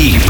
deep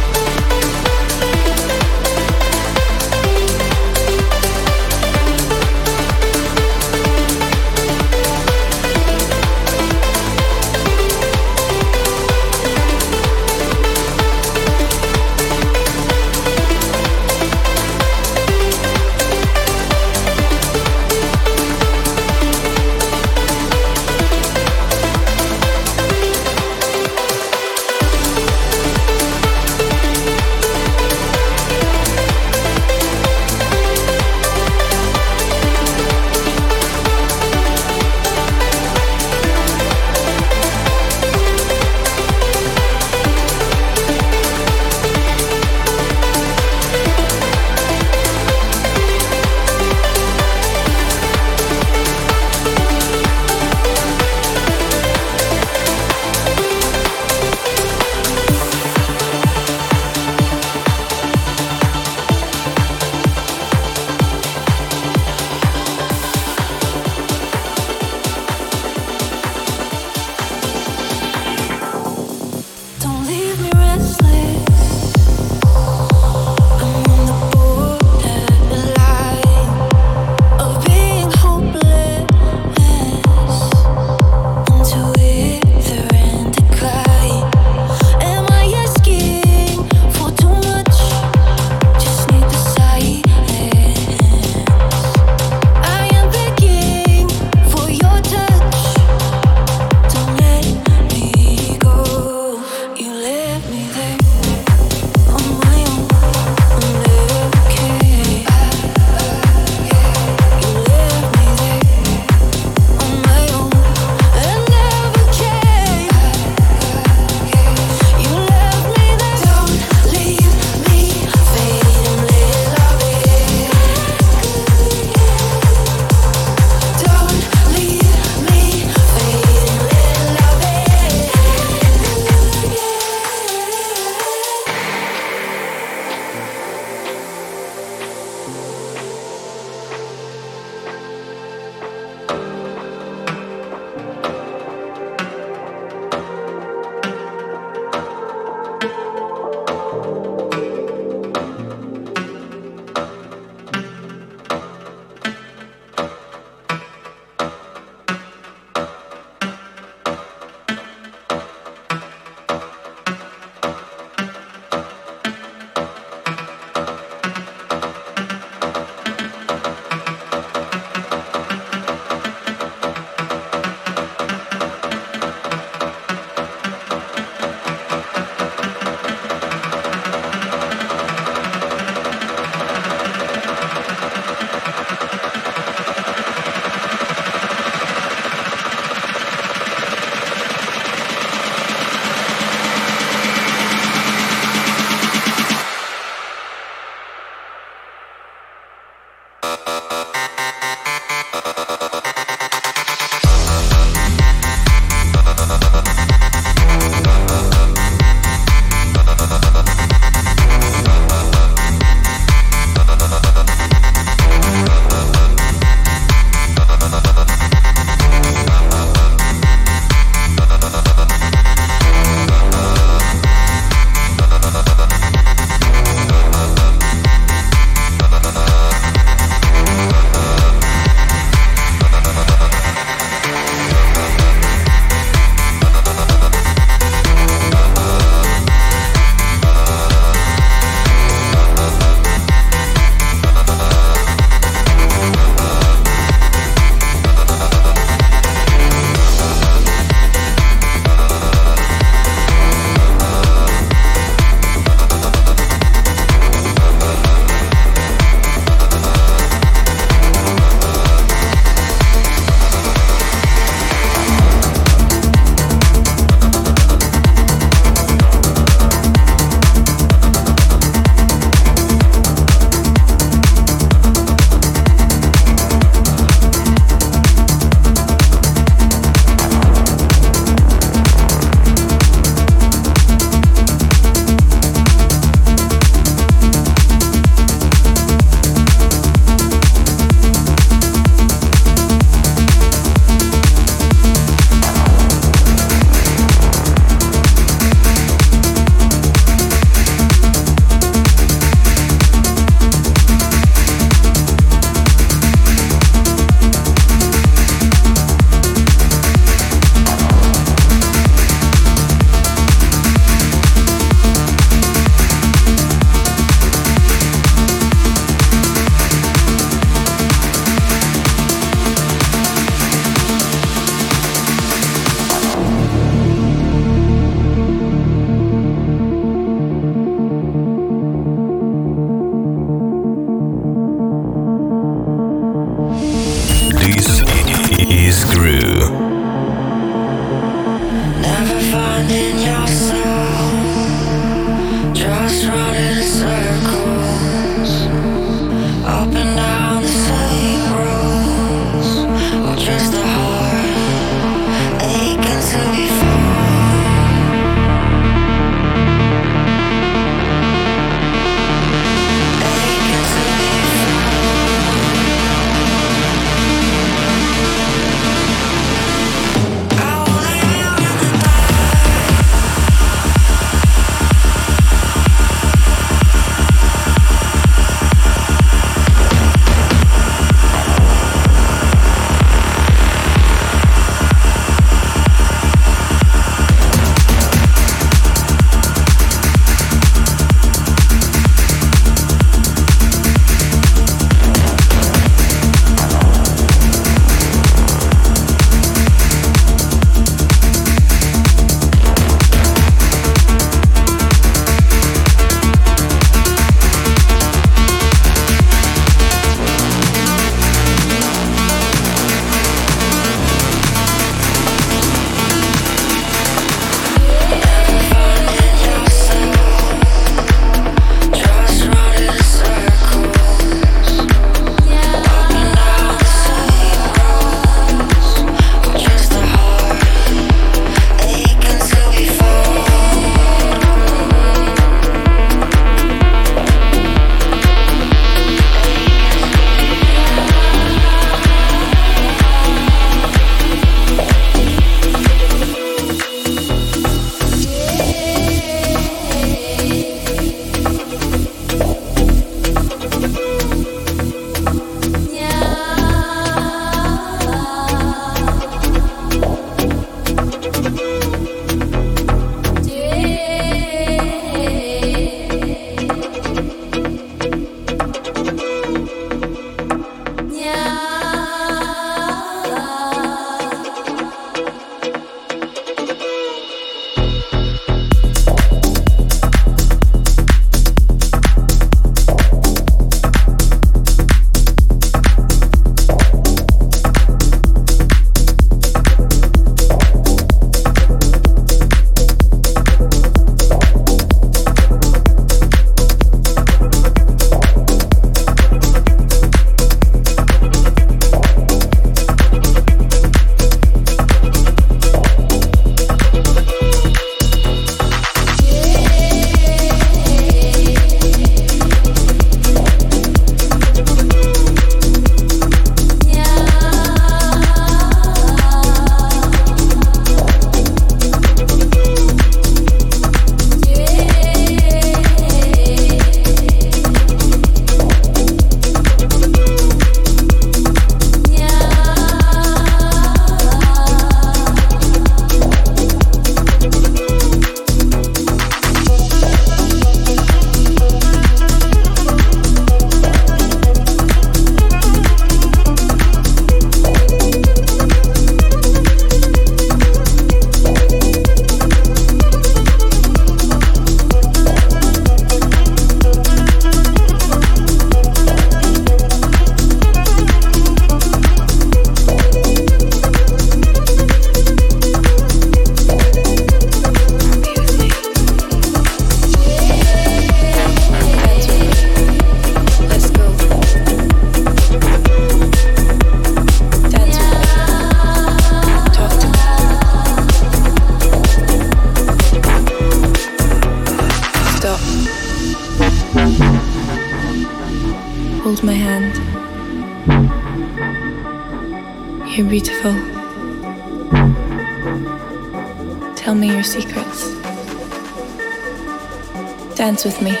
Dance with me.